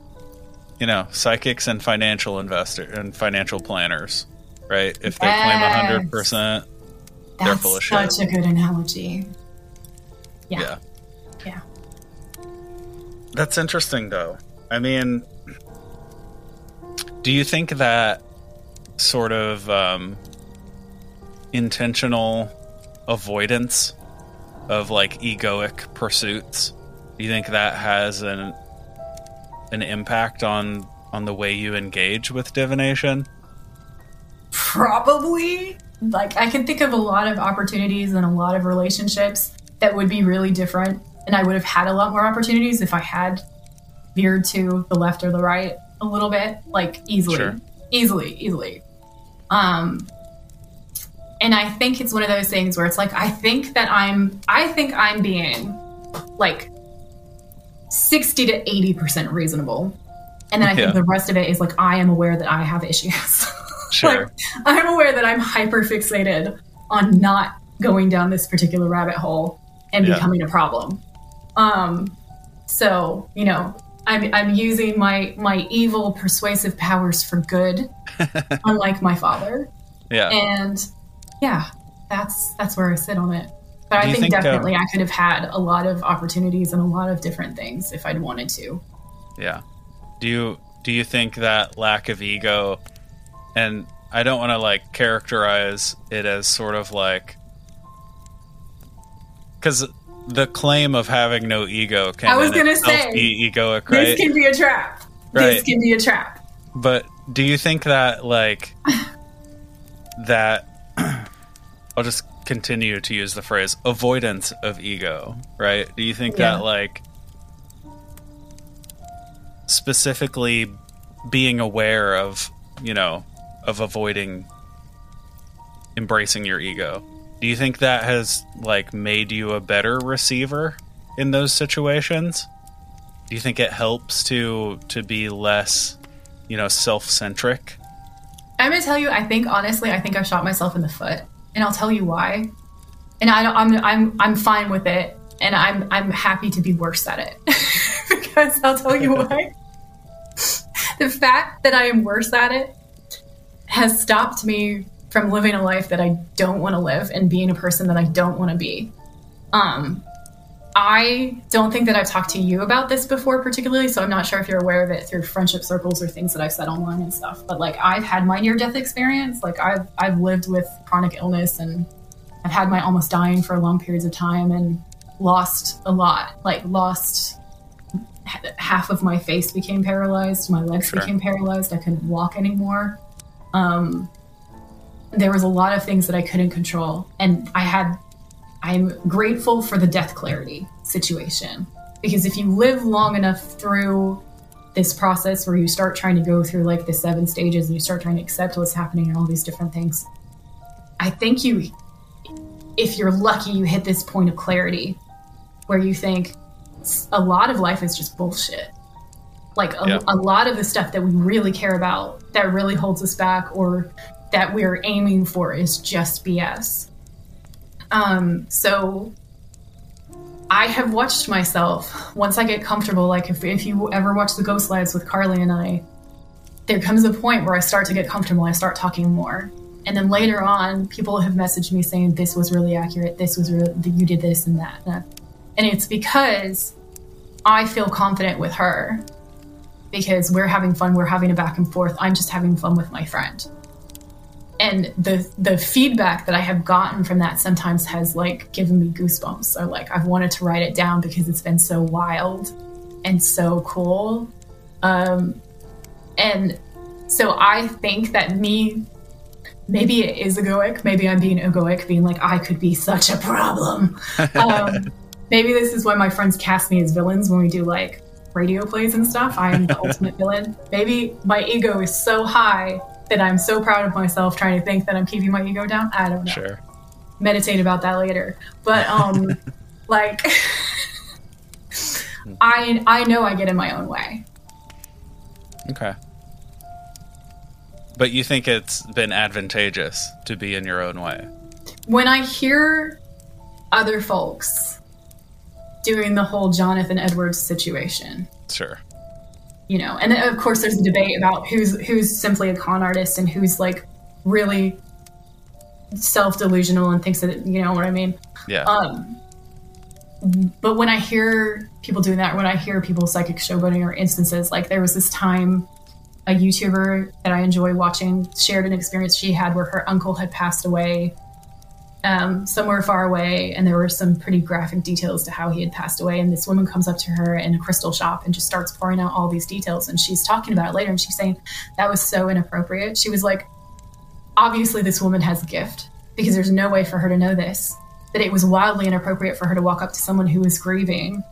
you know, psychics and financial investor and financial planners, right? If they claim Yes. claim 100%, They're full of shit. such a good analogy. Yeah. yeah. Yeah. That's interesting though. I mean, do you think that sort of um, intentional avoidance of like egoic pursuits, do you think that has an an impact on on the way you engage with divination? Probably. Like, I can think of a lot of opportunities and a lot of relationships that would be really different. And I would have had a lot more opportunities if I had veered to the left or the right a little bit, like easily. Sure. Easily, easily. Um, and I think it's one of those things where it's like, I think that I'm, I think I'm being like 60 to 80% reasonable. And then I Yeah. think the rest of it is like, I am aware that I have issues. Sure. Like, I'm aware that I'm hyper fixated on not going down this particular rabbit hole and Yeah. becoming a problem. Um, so you know, I'm I'm using my my evil persuasive powers for good, unlike my father. yeah. And yeah, that's that's where I sit on it. But Do I think, think, um, definitely I could have had a lot of opportunities and a lot of different things if I'd wanted to. Yeah. Do you do you think that lack of ego and I don't want to like characterize it as sort of like cuz the claim of having no ego can I was gonna say, be egoic, This can be a trap. This can be a trap. But do you think that like that I'll just continue to use the phrase avoidance of ego, right? Do you think Yeah. that like specifically being aware of, you know, of avoiding embracing your ego. Do you think that has like made you a better receiver in those situations? Do you think it helps to to be less, you know, self-centric? I'm gonna tell you. I think honestly, I think I shot myself in the foot, and I'll tell you why. And I don't, I'm I'm I'm fine with it, and I'm I'm happy to be worse at it because I'll tell you why. the fact that I am worse at it has stopped me from living a life that I don't want to live and being a person that I don't want to be. Um, I don't think that I've talked to you about this before, particularly, so I'm not sure if you're aware of it through friendship circles or things that I've said online and stuff. But like, I've had my near death experience. Like, I've I've lived with chronic illness and I've had my almost dying for long periods of time and lost a lot. Like, lost half of my face became paralyzed, my legs Sure. became paralyzed. I couldn't walk anymore. Um, there was a lot of things that I couldn't control, and I had I'm grateful for the death clarity situation because if you live long enough through this process where you start trying to go through like the seven stages and you start trying to accept what's happening and all these different things, I think you, if you're lucky, you hit this point of clarity where you think a lot of life is just bullshit. Like a, Yeah. a lot of the stuff that we really care about that really holds us back or that we're aiming for is just BS. Um, so I have watched myself once I get comfortable. Like if, if you ever watch the Ghost Lives with Carly and I, there comes a point where I start to get comfortable. I start talking more, and then later on, people have messaged me saying this was really accurate. This was really you did this and that, and that. and it's because I feel confident with her because we're having fun. We're having a back and forth. I'm just having fun with my friend and the the feedback that I have gotten from that sometimes has like given me goosebumps or like I've wanted to write it down because it's been so wild and so cool. Um, and So I think that me, maybe it is egoic. Maybe I'm being egoic, being like, I could be such a problem. Um, maybe this is why my friends cast me as villains when we do like radio plays and stuff. I am the ultimate villain. Maybe my ego is so high that I'm so proud of myself trying to think that I'm keeping my ego down. I don't know. Sure. Meditate about that later. But um like I I know I get in my own way. Okay. But you think it's been advantageous to be in your own way? When I hear other folks doing the whole Jonathan Edwards situation, Sure. You know and then of course there's a debate about who's who's simply a con artist and who's like really self-delusional and thinks that you know what i mean Yeah. um but when i hear people doing that when i hear people psychic showboating or instances like there was this time a youtuber that i enjoy watching shared an experience she had where her uncle had passed away um, somewhere far away, and there were some pretty graphic details to how he had passed away. And this woman comes up to her in a crystal shop and just starts pouring out all these details. And she's talking about it later, and she's saying that was so inappropriate. She was like, obviously, this woman has a gift because there's no way for her to know this. That it was wildly inappropriate for her to walk up to someone who was grieving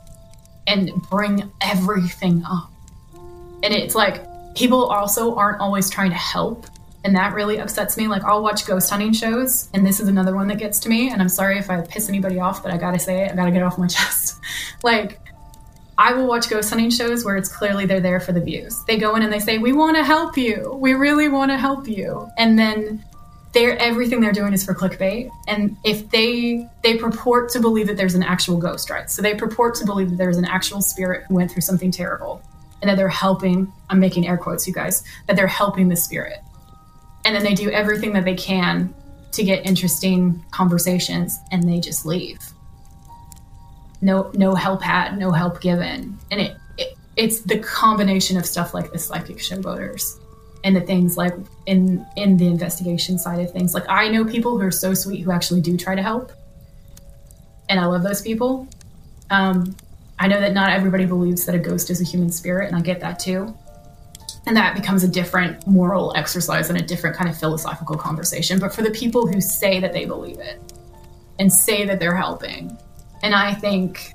and bring everything up. And it's like people also aren't always trying to help and that really upsets me. Like I'll watch ghost hunting shows, and this is another one that gets to me. And I'm sorry if I piss anybody off, but I gotta say it. I gotta get it off my chest. like I will watch ghost hunting shows where it's clearly they're there for the views. They go in and they say, "We want to help you. We really want to help you," and then they're everything they're doing is for clickbait. And if they they purport to believe that there's an actual ghost, right? So they purport to believe that there's an actual spirit who went through something terrible, and that they're helping. I'm making air quotes, you guys. That they're helping the spirit and then they do everything that they can to get interesting conversations and they just leave. No no help had no help given. And it, it it's the combination of stuff like the psychic showboaters and the things like in in the investigation side of things. Like i know people who are so sweet who actually do try to help. And i love those people. Um, i know that not everybody believes that a ghost is a human spirit and i get that too and that becomes a different moral exercise and a different kind of philosophical conversation. But for the people who say that they believe it and say that they're helping, and I think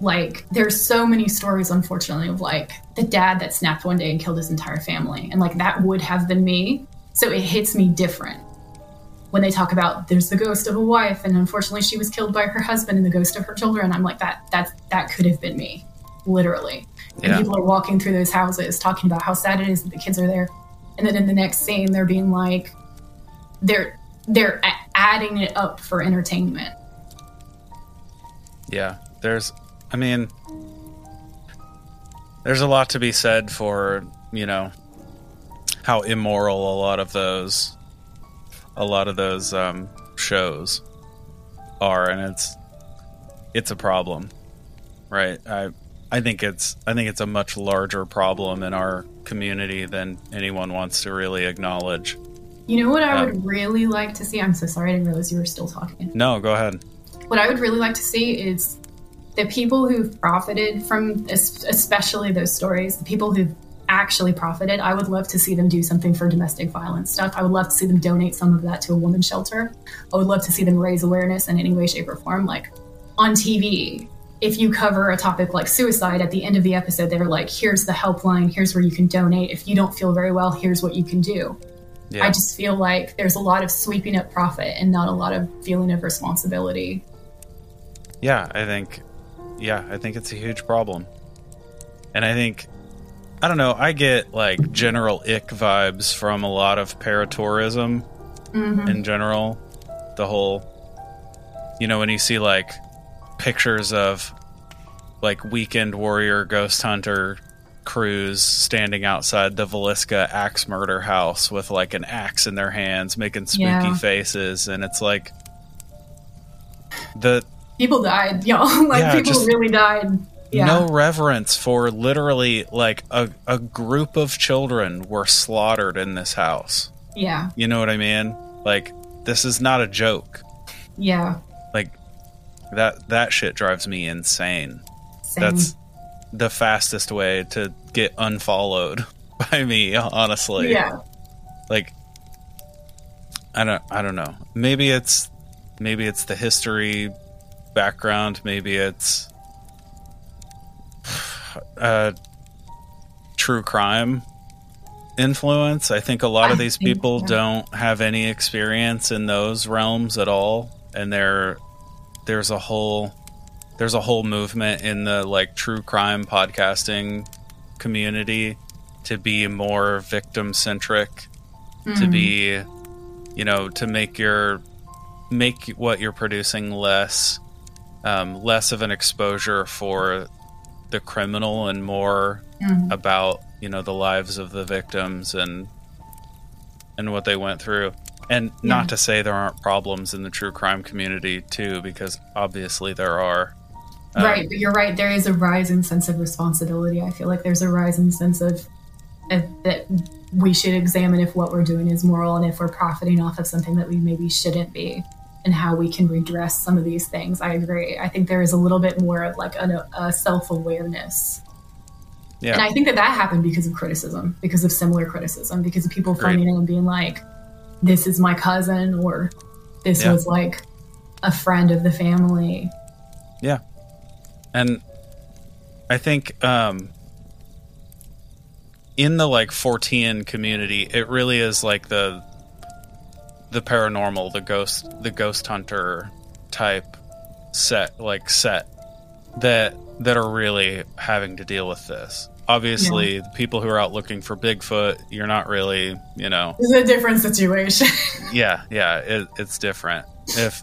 like there's so many stories, unfortunately, of like the dad that snapped one day and killed his entire family, and like that would have been me. So it hits me different when they talk about there's the ghost of a wife, and unfortunately she was killed by her husband and the ghost of her children. I'm like that that that could have been me, literally Yeah. people are walking through those houses talking about how sad it is that the kids are there and then in the next scene they're being like they're they're adding it up for entertainment Yeah, there's, I mean, there's a lot to be said for, you know, how immoral a lot of those, a lot of those um, shows are, and it's, it's a problem, right? I, I think it's, I think it's a much larger problem in our community than anyone wants to really acknowledge. you know what i Um, would really like to see? I'm so sorry i didn't realize you were still talking. No, go ahead. what i would really like to see is the people who've profited from es- especially those stories the people who've actually profited. I would love to see them do something for domestic violence stuff. I would love to see them donate some of that to a women's shelter. I would love to see them raise awareness in any way shape or form like on tv if you cover a topic like suicide at the end of the episode they're like here's the helpline here's where you can donate if you don't feel very well here's what you can do Yeah. i just feel like there's a lot of sweeping up profit and not a lot of feeling of responsibility Yeah, I think yeah, I think it's a huge problem. And I think I don't know, I get like general ick vibes from a lot of paratourism Mhm. in general. The whole you know, when you see like pictures of like weekend warrior ghost hunter crews standing outside the Villisca axe murder house with like an axe in their hands making spooky Yeah. faces and it's like the People died, y'all. like Yeah, people really died. Yeah. no reverence for literally like a, a group of children were slaughtered in this house. Yeah. You know what I mean? Like this is not a joke. Yeah. That that shit drives me insane. Same. That's the fastest way to get unfollowed by me, honestly. Yeah. Like I don't I don't know. Maybe it's maybe it's the history background, maybe it's uh true crime influence. I think a lot of these people don't have any experience in those realms at all and there there's a whole there's a whole movement in the like true crime podcasting community to be more victim centric to be you know to make your make what you're producing less um, less of an exposure for the criminal and more Mhm. about you know the lives of the victims and and what they went through and Yeah. not to say there aren't problems in the true crime community too because obviously there are Um, right, but you're right. There is a rising sense of responsibility. I feel like there's a rising sense of, of that we should examine if what we're doing is moral and if we're profiting off of something that we maybe shouldn't be, and how we can redress some of these things. I agree. I think there is a little bit more of like a, a self awareness, yeah and I think that that happened because of criticism, because of similar criticism, because of people Agreed. finding it and being like, "This is my cousin," or "This Yeah. was like a friend of the family." Yeah. And I think um in the like Fortean community, it really is like the the paranormal, the ghost the ghost hunter type set like set that that are really having to deal with this. Obviously, the people who are out looking for Bigfoot, you're not really, you know, is a different situation. yeah, yeah, it, it's different. If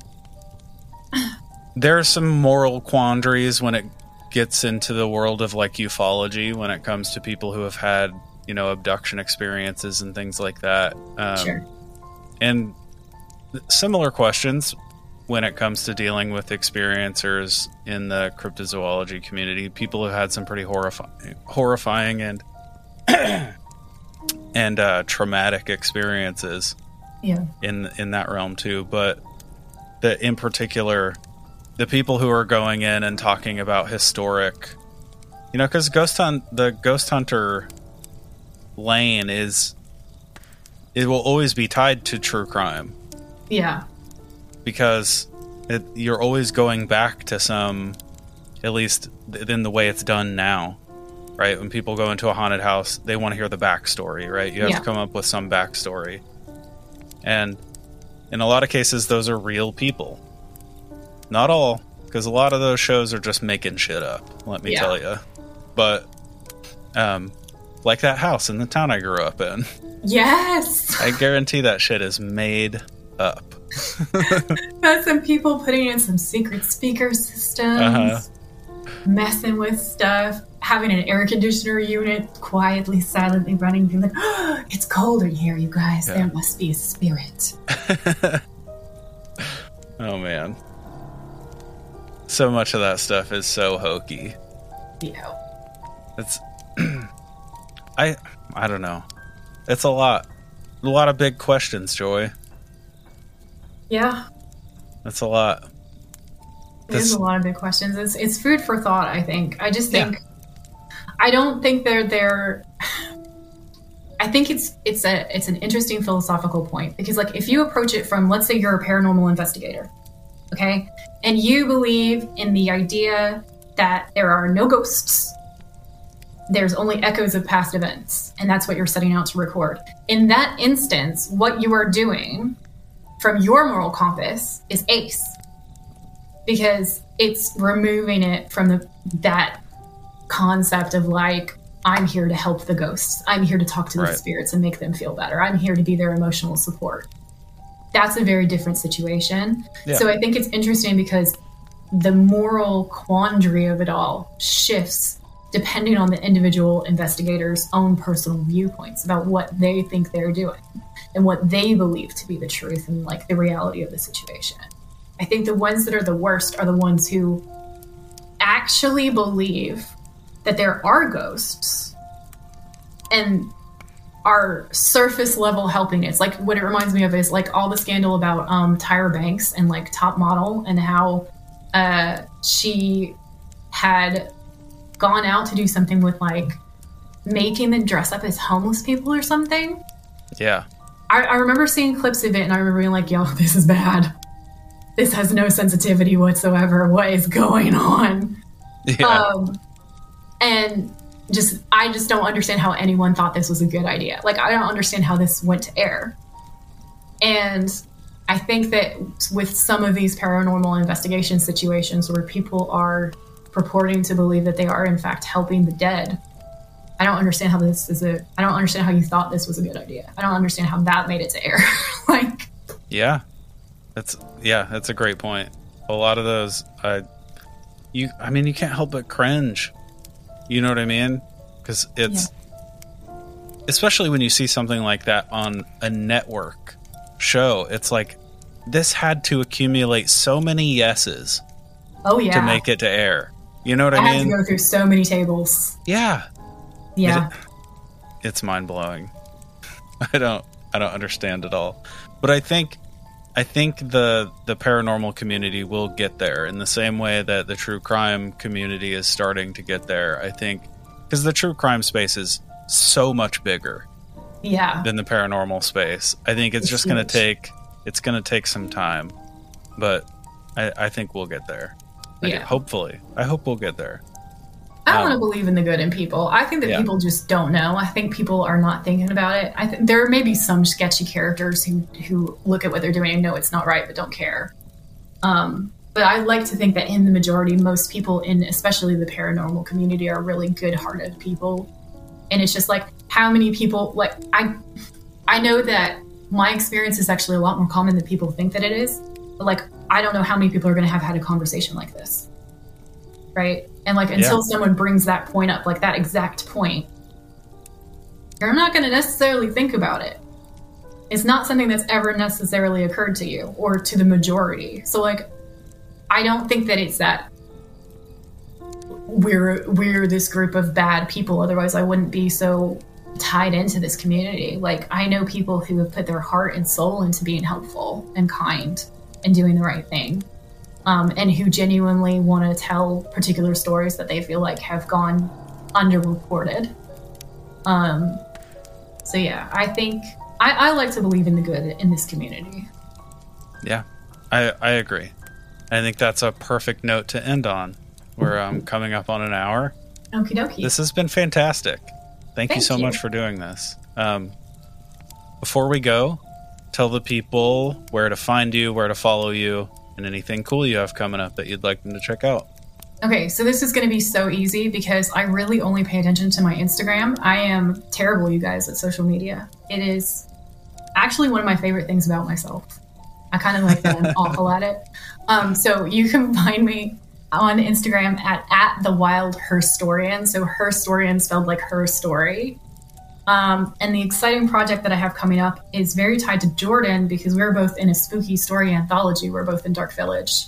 there are some moral quandaries when it gets into the world of like ufology, when it comes to people who have had you know abduction experiences and things like that, um, sure. and similar questions when it comes to dealing with experiencers in the cryptozoology community. People have had some pretty horrifying, horrifying and and uh, traumatic experiences Yeah. in in that realm too but the in particular the people who are going in and talking about historic you know because ghost hunt the ghost hunter lane is it will always be tied to true crime Yeah. Because it, you're always going back to some at least in the way it's done now right? When people go into a haunted house they want to hear the backstory right? You have Yeah. to come up with some backstory. And in a lot of cases those are real people. Not all because a lot of those shows are just making shit up let me Yeah. tell you but um like that house in the town i grew up in. Yes. i guarantee that shit is made up Got some people putting in some secret speaker systems, Uh-huh. messing with stuff, having an air conditioner unit quietly, silently running, like, oh, it's cold in here, you guys. Yeah. There must be a spirit. Oh man. So much of that stuff is so hokey. Yeah. It's I I don't know. It's a lot. A lot of big questions, Joy. Yeah. That's a lot. There's a lot of big questions. It's it's food for thought. I think. I just Yeah. think. I don't think they're they're. I think it's it's a it's an interesting philosophical point because like if you approach it from let's say you're a paranormal investigator, okay, and you believe in the idea that there are no ghosts, there's only echoes of past events, and that's what you're setting out to record. In that instance, what you are doing from your moral compass is ace because it's removing it from the that concept of like I'm here to help the ghosts. I'm here to talk to the Right. spirits and make them feel better. I'm here to be their emotional support. That's a very different situation. Yeah. So I think it's interesting because the moral quandary of it all shifts depending on the individual investigator's own personal viewpoints about what they think they're doing and what they believe to be the truth and like the reality of the situation. I think the ones that are the worst are the ones who actually believe that there are ghosts and are surface level helping. It's like what it reminds me of is like all the scandal about um, Tyra Banks and like Top Model and how uh, she had gone out to do something with like making them dress up as homeless people or something. Yeah. I, I remember seeing clips of it and I remember being like, yo, this is bad. This has no sensitivity whatsoever. What is going on? Yeah. Um, and just, I just don't understand how anyone thought this was a good idea. Like, I don't understand how this went to air. And I think that with some of these paranormal investigation situations where people are purporting to believe that they are, in fact, helping the dead, I don't understand how this is a. I don't understand how you thought this was a good idea. I don't understand how that made it to air. like, yeah, that's yeah, that's a great point. A lot of those, I, you, I mean, you can't help but cringe. You know what I mean? Because it's, especially when you see something like that on a network show. It's like this had to accumulate so many yeses oh yeah, to make it to air. You know what I, I had mean? to go through so many tables. yeah, Yeah, it's mind blowing. I don't I don't understand it all. But I think I think the the paranormal community will get there in the same way that the true crime community is starting to get there. I think because the true crime space is so much bigger yeah. than the paranormal space. I think it's, It's just going to take it's going to take some time, but I, I think we'll get there. I- Yeah. hopefully, I hope we'll get there. I Um, want to believe in the good in people. I think that Yeah. people just don't know. I think people are not thinking about it. I think there may be some sketchy characters who who look at what they're doing and know it's not right, but don't care. Um, but I like to think that in the majority, most people in especially the paranormal community are really good-hearted people. And it's just like how many people like I I know that my experience is actually a lot more common than people think that it is. But like I don't know how many people are going to have had a conversation like this right? And like until Yeah. someone brings that point up, like that exact point, you're not going to necessarily think about it. It's not something that's ever necessarily occurred to you or to the majority. So like I don't think that it's that we're we're this group of bad people otherwise I wouldn't be so tied into this community. Like I know people who have put their heart and soul into being helpful and kind and doing the right thing um, and who genuinely want to tell particular stories that they feel like have gone underreported. Um, so yeah, I think I, I like to believe in the good in this community. Yeah, I I agree. I think that's a perfect note to end on. We're um, coming up on an hour. Okie dokie. This has been fantastic. Thank, you so you. much for doing this. Um, before we go, tell the people where to find you, where to follow you, and anything cool you have coming up that you'd like them to check out. Okay, so this is going to be so easy because I really only pay attention to my Instagram. I am terrible, you guys, at social media. It is actually one of my favorite things about myself. I kind of like that I'm awful at it. Um, so you can find me on Instagram at, at the wild herstorian. So herstorian spelled like her story. Um, and the exciting project that I have coming up is very tied to Jordan because we're both in a spooky story anthology. We're both in Dark Village.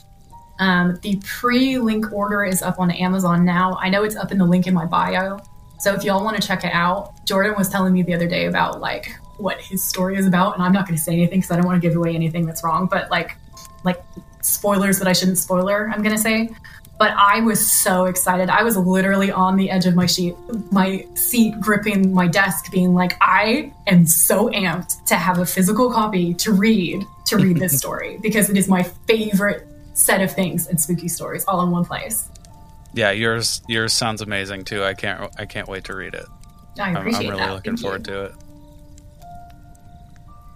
Um, the pre link order is up on Amazon now. I know it's up in the link in my bio. So if y'all want to check it out, Jordan was telling me the other day about like what his story is about, and I'm not going to say anything because I don't want to give away anything that's wrong. But like, like spoilers that I shouldn't spoiler, I'm going to say. But I was so excited. I was literally on the edge of my sheet, my seat, gripping my desk, being like, I am so amped to have a physical copy to read to read this story because it is my favorite set of things and spooky stories all in one place. Yeah, yours yours sounds amazing too. I can't I can't wait to read it. I I'm, I'm really that. looking Thank you. forward to it.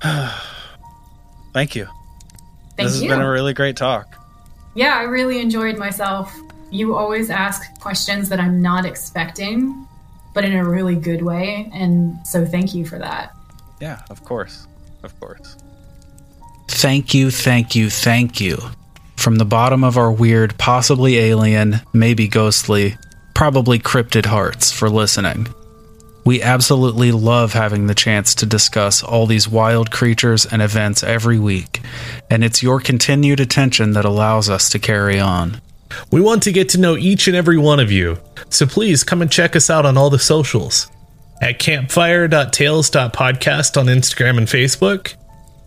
Thank you. Thank this has been a really great talk. Yeah, I really enjoyed myself. You always ask questions that I'm not expecting, but in a really good way. And so thank you for that. Yeah, of course. Of course. Thank you, thank you, thank you. From the bottom of our weird, possibly alien, maybe ghostly, probably cryptid hearts for listening. We absolutely love having the chance to discuss all these wild creatures and events every week, and it's your continued attention that allows us to carry on. We want to get to know each and every one of you, so please come and check us out on all the socials at campfire.tales.podcast on Instagram and Facebook,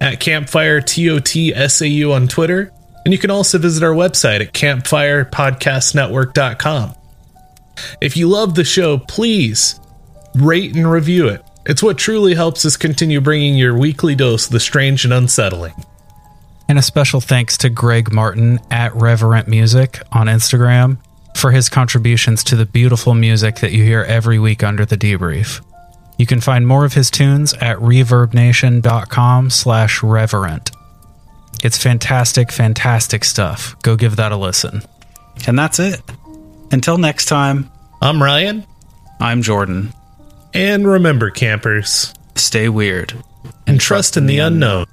at campfire TOTSAU on Twitter, and you can also visit our website at campfirepodcastnetwork.com. If you love the show, please rate and review it. It's what truly helps us continue bringing your weekly dose of the strange and unsettling. And a special thanks to Greg Martin at Reverent Music on Instagram for his contributions to the beautiful music that you hear every week under the debrief. You can find more of his tunes at reverbnation.com slash reverent. It's fantastic, fantastic stuff. Go give that a listen. And that's it. Until next time, I'm Ryan, I'm Jordan. And remember, campers, Stay weird. and trust in the unknown.